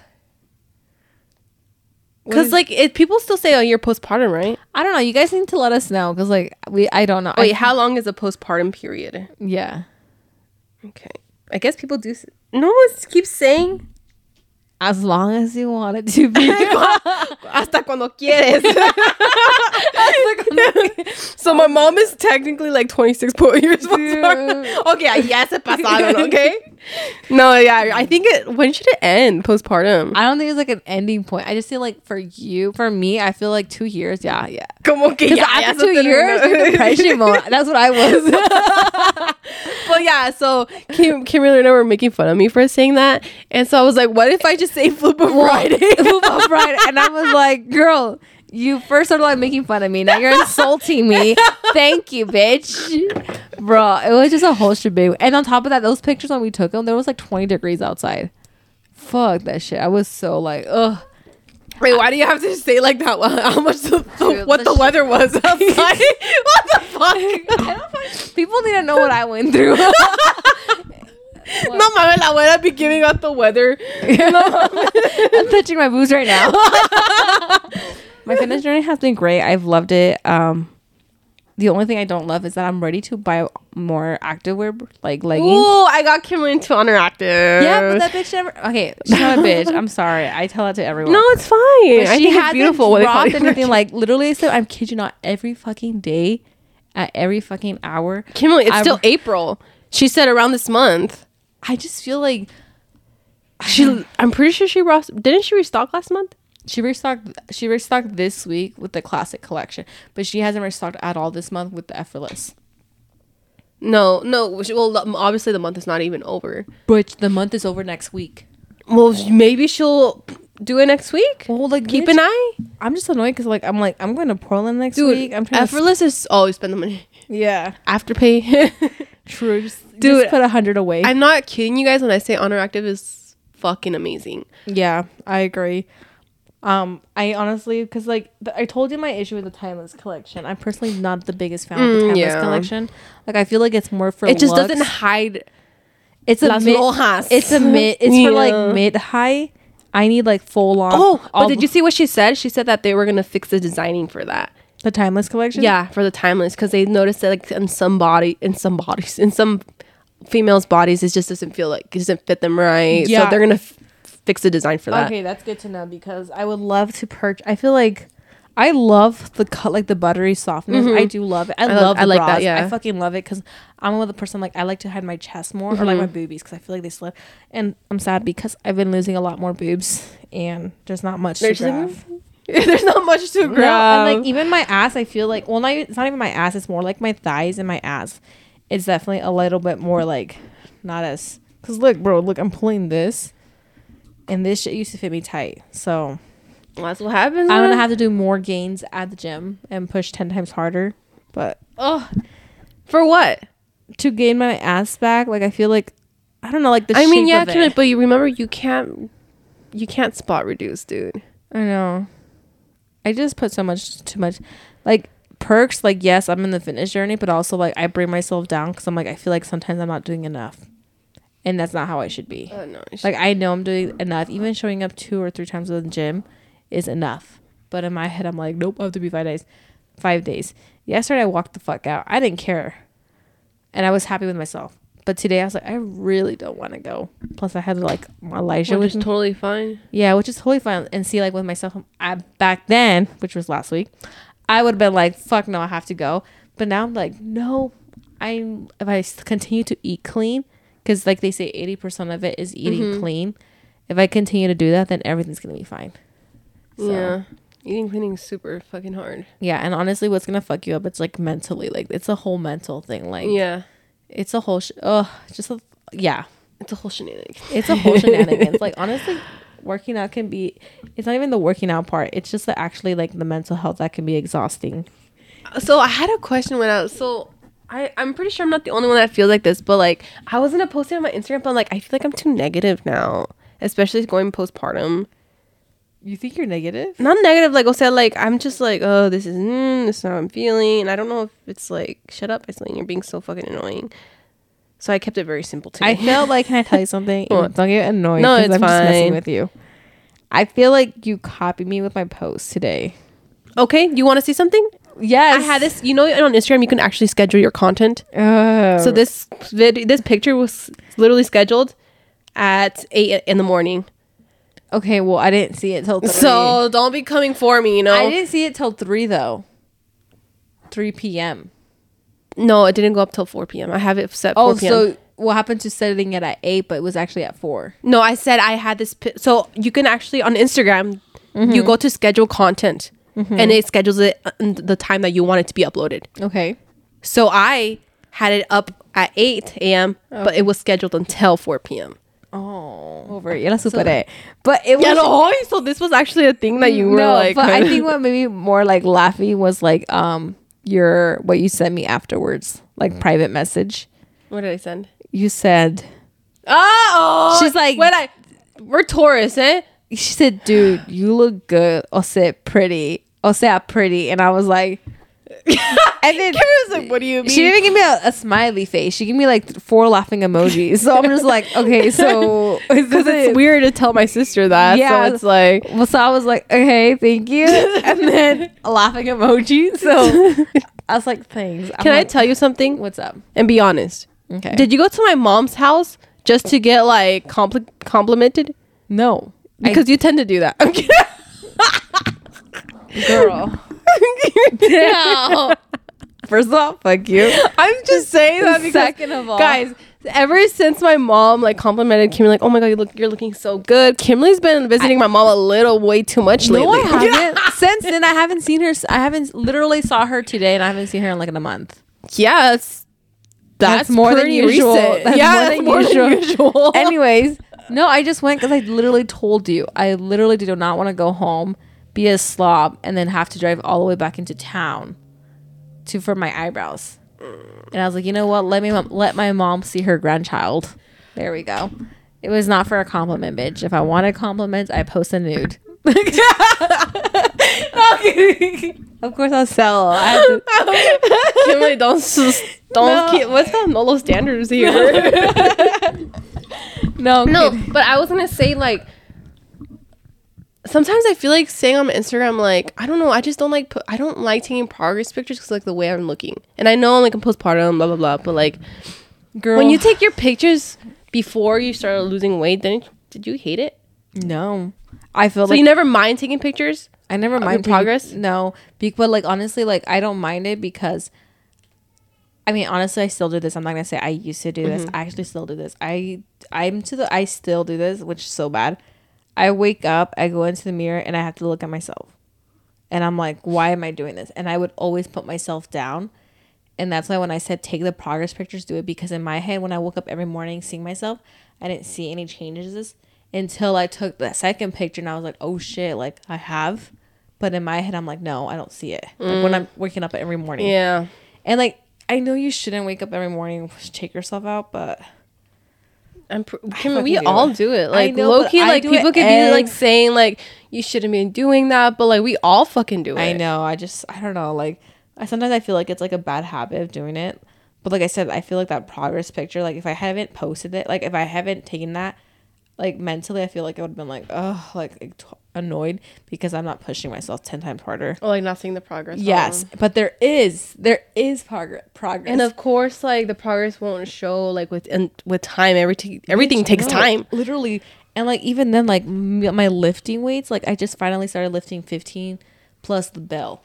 Because like it, people still say, "Oh, you're postpartum, right?" I don't know. You guys need to let us know because like we, I don't know. Wait, I, how long is a postpartum period? yeah. Okay, I guess people do. s- No one keeps saying As long as you want it to be. (laughs) hasta (laughs) cuando quieres. (laughs) so my mom is technically like 26 po- years postpartum. Okay, ya se pasaron, okay? No, yeah, I think it, when should it end, postpartum? I don't think it's like an ending point. I just feel like for you, for me, I feel like two years. Yeah, yeah. Como que ya after se two years, depression mode. That's what I was. (laughs) But yeah, so Kim, Kimberly and I were making fun of me for saying that. And so I was like, what if I just say Flip of Friday? Football Friday. And I was like, girl, you first started like making fun of me. Now you're insulting me. (laughs) Thank you, bitch. Bro, it was just a whole shebang. And on top of that, those pictures when we took them, there was like 20 degrees outside. Fuck that shit. I was so like, ugh. Wait, why do you have to say like that? (laughs) How much the, the- what the the, weather was (laughs) outside? what the fuck? I don't find- People need to know what I went through. No mames, la abuela be giving out the weather. I'm touching my boobs right now. My fitness journey has been great. I've loved it. Um, the only thing I don't love is that I'm ready to buy more activewear like leggings. Ooh, I got Kimberly into Honor Active. Yeah, but that bitch never. Okay, she's not a bitch. I'm sorry. I tell that to everyone. no, it's fine. But I she hasn't beautiful when they call dropped anything. (laughs) Like literally, so I'm kid you not. Every fucking day, at every fucking hour, Kimberly. It's I- still April. She said around this month. I just feel like She, I'm pretty sure she didn't she restock last month. She restocked. She restocked this week with the classic collection, but she hasn't restocked at all this month with the effortless. No, no. Well, obviously the month is not even over. But the month is over next week. Well, maybe she'll do it next week. Well, like Keep bitch, an eye, I'm just annoyed because like I'm like I'm going to Portland next dude. week. I'm trying effortless is always spend the money. To, (laughs) yeah, Afterpay. (laughs) true. Just, Dude, just put a hundred away. I'm not kidding you guys when I say Honor Active is fucking amazing. Yeah, I agree. Um, I honestly, because like th- I told you, my issue with the timeless collection. I'm personally not the biggest fan of the Mm, timeless yeah. collection. Like I feel like it's more for it just looks. doesn't hide. It's a las mid. lonjas. It's a mid. It's for like mid high. I need like full on. Oh, but did you see what she said? She said that they were gonna fix the designing for that. the timeless collection? Yeah, for the timeless because they noticed that like in some body, in some bodies, in some females' bodies, it just doesn't feel like it doesn't fit them right. Yeah. So they're gonna f- fix the design for that. Okay, that's good to know because I would love to purchase. I feel like I love the cut, like the buttery softness. I do love it. I, love- love. Mm-hmm. I like that, yeah. I fucking love it because I'm one of the person like I like to hide my chest more or like my Mm-hmm. boobies because I feel like they slip. And I'm sad because I've been losing a lot more boobs and there's not much There's to grab. (laughs) There's not much to grab. No, and like even my ass, I feel like well, not even, it's not even my ass. It's more like my thighs and my ass. It's definitely a little bit more like not as because look, bro, look, I'm pulling this, and this shit used to fit me tight. So that's what happens. I'm gonna have to do more gains at the gym and push ten times harder. But Oh, for what? to gain my ass back, like I feel like I don't know, like the I mean, yeah, it. but you remember you can't, you can't spot reduce, dude. I know. I just put so much too much, like perks. Like yes, I'm in the fitness journey, but also like I bring myself down because I'm like I feel like sometimes I'm not doing enough, and that's not how I should be. Oh no, Like I know I'm doing enough. Even showing up two or three times to the gym is enough. But in my head, I'm like, nope, I have to be five days. Five days. Yesterday, I walked the fuck out. I didn't care, and I was happy with myself. But today, I was like, I really don't want to go. Plus, I had like Elijah which with is me. totally fine. Yeah, which is totally fine. And see, like with myself, I, back then, which was last week, I would have been like, "Fuck no, I have to go." But now I'm like, no, I'm if I continue to eat clean, because like they say, eighty percent of it is eating Mm-hmm. clean. If I continue to do that, then everything's gonna be fine. So, Yeah, eating cleaning is super fucking hard. yeah. And honestly, what's gonna fuck you up? It's like mentally, like it's a whole mental thing. Like, yeah, it's a whole, sh- oh, just a, yeah. it's a whole shenanigan. It's a whole shenanigans. (laughs) Like honestly, working out can be. It's not even the working out part. It's just the actually like the mental health that can be exhausting. So I had a question when I was so. I, I'm pretty sure I'm not the only one that feels like this, but like I was gonna post it on my Instagram, but I'm like I feel like I'm too negative now, especially going postpartum. You think you're negative? Not negative, like I said, like I'm just like, oh, this is mm, this is how I'm feeling, and I don't know if it's like, shut up, Aislyn, you're being so fucking annoying. So I kept it very simple today. I felt like, can I tell you (laughs) something? Don't get annoyed. No, it's I'm just messing with you. I feel like you copied me with my post today. okay, you want to see something? Yes, I had this. You know, on Instagram, you can actually schedule your content. Oh. So this vid- this picture was literally scheduled at eight in the morning. okay. Well, I didn't see it till three. So don't be coming for me. You know. I didn't see it till three though. Three p.m. no, it didn't go up till four p.m. I have it set. 4 Oh, p.m. so what happened to setting it at eight, but it was actually at four? no, I said I had this. Pi- so you can actually on Instagram, Mm-hmm. you go to schedule content, and it schedules it in the time that you want it to be uploaded. Okay. So I had it up at eight a.m., but it was scheduled until four p.m. Oh, over. Ya la superé. But it was Yeah, no, so this was actually a thing that you were no, like. but I think what made me more like laughing was like um your what you sent me afterwards, like private message. what did I send? You said Oh, She's like- when I we're Taurus, eh? she said, "Dude, you look good." O sea, pretty. O sea, pretty. And I was like, (laughs) and then was like, "What do you mean?" she didn't even give me a, a smiley face. She gave me like four laughing emojis. So I'm just like, okay, so (laughs) because it's (laughs) weird to tell my sister that. Yeah. so it's like Well, so I was like, okay, thank you, and then a laughing emoji. So I was like, thanks. I'm Can I tell you something? what's up? And be honest. Okay. Did you go to my mom's house just to get like compli- complimented? no, I- Because you tend to do that. I'm kidding. Girl. (laughs) no. (laughs) First of all, fuck you. I'm just saying that because Second of all, guys, ever since my mom like complimented Kimberly, like, oh my god, you look, you're looking so good. Kimberly's been visiting my mom a little way too much lately. No. I haven't. (laughs) Since then, I haven't seen her. I haven't literally saw her today, and I haven't seen her in like in a month. yes, that's, That's more than usual. recent. That's yeah, more that's than more usual. than usual. Anyways, no, I just went because I literally told you. I literally do not want to go home, be a slob, and then have to drive all the way back into town to for my eyebrows. And I was like, you know what? Let me let my mom see her grandchild. There we go. It was not for a compliment, bitch. If I wanted compliments, I post a nude. (laughs) of course, I'll sell. I to- (laughs) Kimberly, don't don't No. keep, what's that? No low standards here. (laughs) no, no, but I was gonna say like. Sometimes I feel like saying on Instagram, like I don't know, I just don't like put, I don't like taking progress pictures because like the way I'm looking, and I know I'm like a postpartum, blah blah blah, but like girl. when you take your pictures before you started losing weight, then did you hate it? no, I feel So like you never mind taking pictures? I never mind taking- progress? No, be, but like honestly, like I don't mind it because. I mean, honestly, I still do this. I'm not gonna say I used to do this. Mm-hmm. I actually still do this. I I'm to the I still do this, which is so bad. I wake up, I go into the mirror, and I have to look at myself, and I'm like, why am I doing this? And I would always put myself down, and that's why when I said take the progress pictures, do it because in my head, when I woke up every morning seeing myself, I didn't see any changes until I took the second picture, and I was like, oh shit, like I have. But in my head, I'm like, no, I don't see it. Like when I'm waking up every morning. Mm. Yeah. And like, I know you shouldn't wake up every morning and check yourself out, but I'm pr- fucking we all do it. Like know, low key, like people could be like saying like you shouldn't be doing that, but like we all fucking do it. I know. I just, I don't know. Like, I sometimes I feel like it's like a bad habit of doing it. But like I said, I feel like that progress picture, like if I haven't posted it, like if I haven't taken that, like mentally, I feel like I would have been like, oh, like annoyed because I'm not pushing myself 10 times harder. Or like not seeing the progress. Yes. But there is, there is progress. Progress. And of course, like the progress won't show like with and with time. Everything everything takes No, time. literally and like even then like m- my lifting weights like i just finally started lifting 15 plus the bell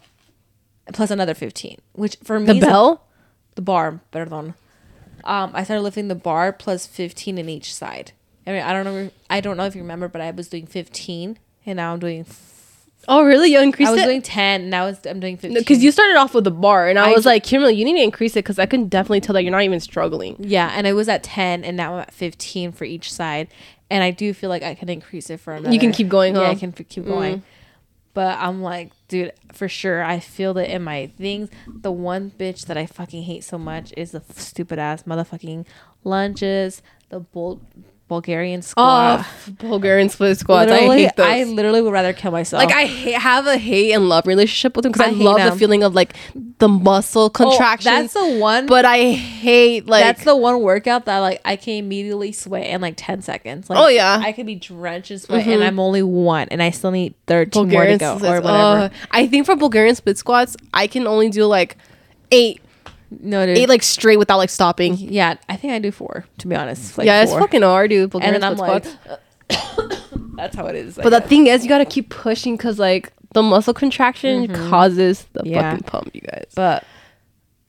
plus another 15 which for me The a- bell. the bar perdón um i started lifting the bar plus 15 in each side i mean i don't know i don't know if you remember but i was doing 15 and now i'm doing Oh really? You increased it? i was it? doing 10 now it's, i'm doing 15 because you started off with the bar, and I, I was d- like, Kimberly, you need to increase it because I can definitely tell that you're not even struggling. Yeah, and I was at 10 and now I'm at 15 for each side. And I do feel like I can increase it for another. You can keep going, Yeah, huh? I can f- keep going. Mm. But I'm like, dude, for sure, I feel that in my things. The one bitch that I fucking hate so much is the f- stupid ass motherfucking lunges, the Bul- Bulgarian squat. Oh, Bulgarian split squats. I Literally, hate those. I literally would rather kill myself. like I ha- have a hate and love relationship with them because I I, love the feeling of like the muscle Oh, that's the one. but I hate like that's the one workout that like I can immediately sweat in like 10 seconds. Like, Oh, yeah. Mm-hmm. I could be drenched in sweat and I'm only one and I still need 13 Bulgarian more to go splits. or whatever. Uh, I think for Bulgarian split squats, I can only do like eight, no, dude. eight like straight without like stopping. yeah, I think I do four to be honest. Like yeah, it's fucking hard, dude. And then I'm like, (coughs) that's how it is. But the thing is, you gotta keep pushing because like the muscle contraction mm-hmm. causes the Yeah. fucking pump, you guys. but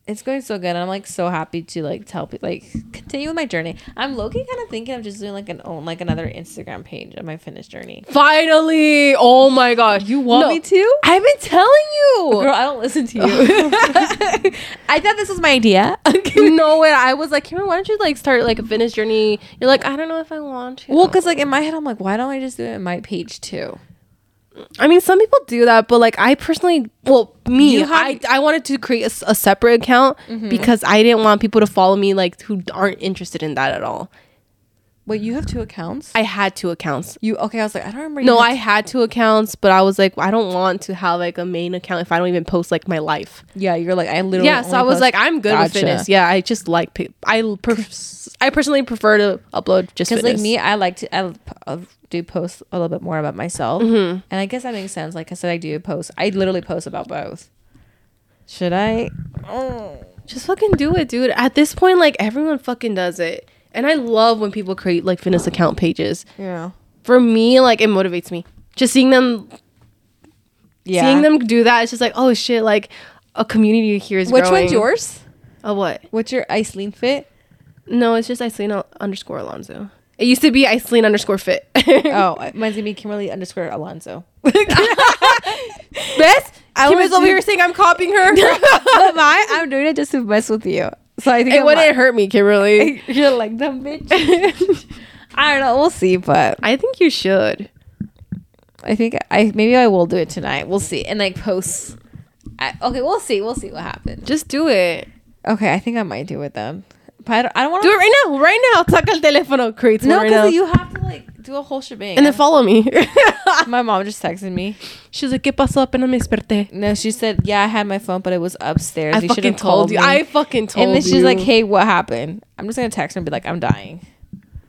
it's going so good. and I'm like so happy to like tell people like continue with my journey. I'm low key kind of thinking of just doing like an own like another Instagram page of my fitness journey. Finally! Oh my god, You want me to? I've been telling you. Girl, I don't listen to you. (laughs) I thought this was my idea. (laughs) no way. I was like, Cameron, why don't you like start like a fitness journey? You're like, I don't know if I want to. Well, because like in my head, I'm like, why don't I just do it in my page too? I mean, some people do that, but like I personally, well, me, have- Mm-hmm. I I wanted to create a separate account because I didn't want people to follow me like who aren't interested in that at all. Wait, you have two accounts? I had two accounts. you okay? I was like, I don't remember. No, had I had two accounts, but I was like, I don't want to have like a main account if I don't even post like my life. Yeah, you're like I literally. yeah, so I was like, I'm good with fitness. Yeah, I just like I I personally prefer to upload just because like me, I like to I uh, do post a little bit more about myself, Mm-hmm. and I guess that makes sense. Like I said, I do post. I literally post about both. Should I? Oh. Just fucking do it, dude. At this point, like everyone fucking does it. And I love when people create like fitness account pages. Yeah. For me, like it motivates me. Just seeing them Yeah. seeing them do that, it's just like, oh shit, like a community here is Which growing. one's yours? A what? What's your Aislyn fit? No, it's just Iselina underscore Alonzo. It used to be Iselina underscore fit. (laughs) oh, (laughs) mine's gonna be Kimberly underscore Alonzo. (laughs) Best? I Kim was over here saying I'm copying her. but mine, I'm doing it just to mess with you. So I think it I wouldn't might- hurt me, Kimberly. (laughs) You're like dumb bitch. (laughs) I don't know. We'll see, but I think you should. I think I maybe I will do it tonight. We'll see and like post. I, okay, we'll see. We'll see what happens. Just do it. Okay, I think I might do it then. But I don't, don't want to Do it right now. Right now. Saca el teléfono. Create No, right because you have to like do a whole shebang. and then follow me. (laughs) my mom just texted me. She's like, ¿Qué pasó? Apenas me desperté. No, she said, "Yeah, I had my phone, but it was upstairs. I you fucking have told you. me." I fucking told you. and then you. she's like, "Hey, what happened?" I'm just gonna text her and be like, "I'm dying."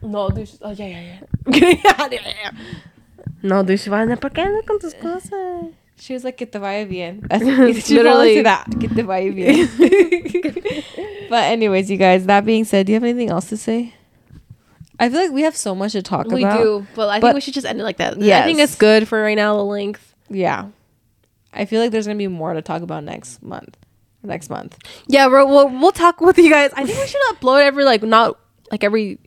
No, dude. she's- Oh, yeah, yeah, yeah. (laughs) yeah, yeah. No, dude. She va a ¿Por qué andas con tus cosas? She was like, "Que te vaya bien." That's, (laughs) she Literally. literally that. Que te vaya bien. but anyways, you guys. That being said, do you have anything else to say? I feel like we have so much to talk We about. We do, but I But- think we should just end it like that. Yeah, I think it's good for right now, the length. Yeah. I feel like there's gonna be more to talk about next month. Next month. Yeah, we're, we'll we'll talk with you guys. I think we should upload every like not like every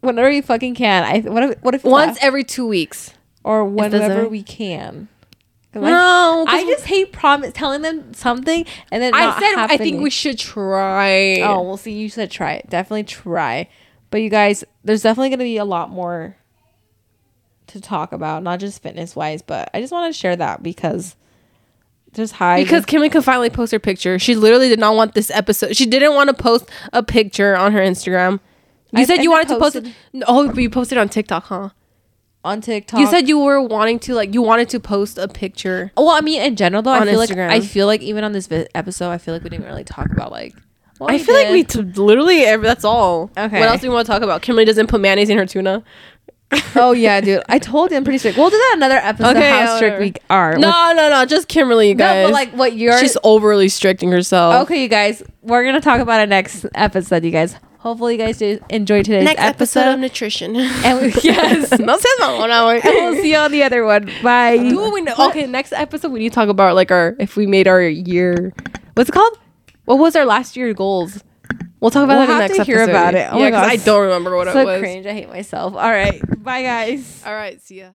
Whenever you fucking can. I what if what if once not- every two weeks. or whenever we can. I- No, I, just hate promise telling them something and then I said I think we should try. Oh, we'll see. You said try. Definitely try. But you guys, there's definitely going to be a lot more to talk about, not just fitness wise, but I just want to share that because there's high. because Kimmy could finally post her picture. She literally did not want this episode. She didn't want to post a picture on her Instagram. You I- said I you wanted to post it. Oh, but you posted on TikTok, huh? on TikTok. You said you were wanting to like you wanted to post a picture. Well, I mean, in general, though, I feel like Instagram. I feel like even on this vi- episode, I feel like we didn't really talk about like. What I feel like we t- literally every, that's all. Okay. What else do we want to talk about? Kimberly doesn't put mayonnaise in her tuna. (laughs) oh yeah, dude! I told you I'm pretty strict. We'll do that another episode. Okay, how yeah, strict we are. No, no, no. Just Kimberly, you guys. no, but like what you're. she's overly stricting herself. okay, you guys. We're gonna talk about it next episode. You guys. Hopefully, you guys did enjoy today's Next episode, episode. of nutrition. (laughs) and we, (laughs) yes. no seas mamona, güey. and we'll see you on the other one. Bye. Do we know. Okay, next episode we need to talk about like our if we made our year. What's it called? What was our last year goals? We'll talk about We'll that in the have next to hear episode. about it. Oh yeah, my 'cause I don't remember what so it was. cringe. I hate myself. All right. Bye, guys. All right, see ya.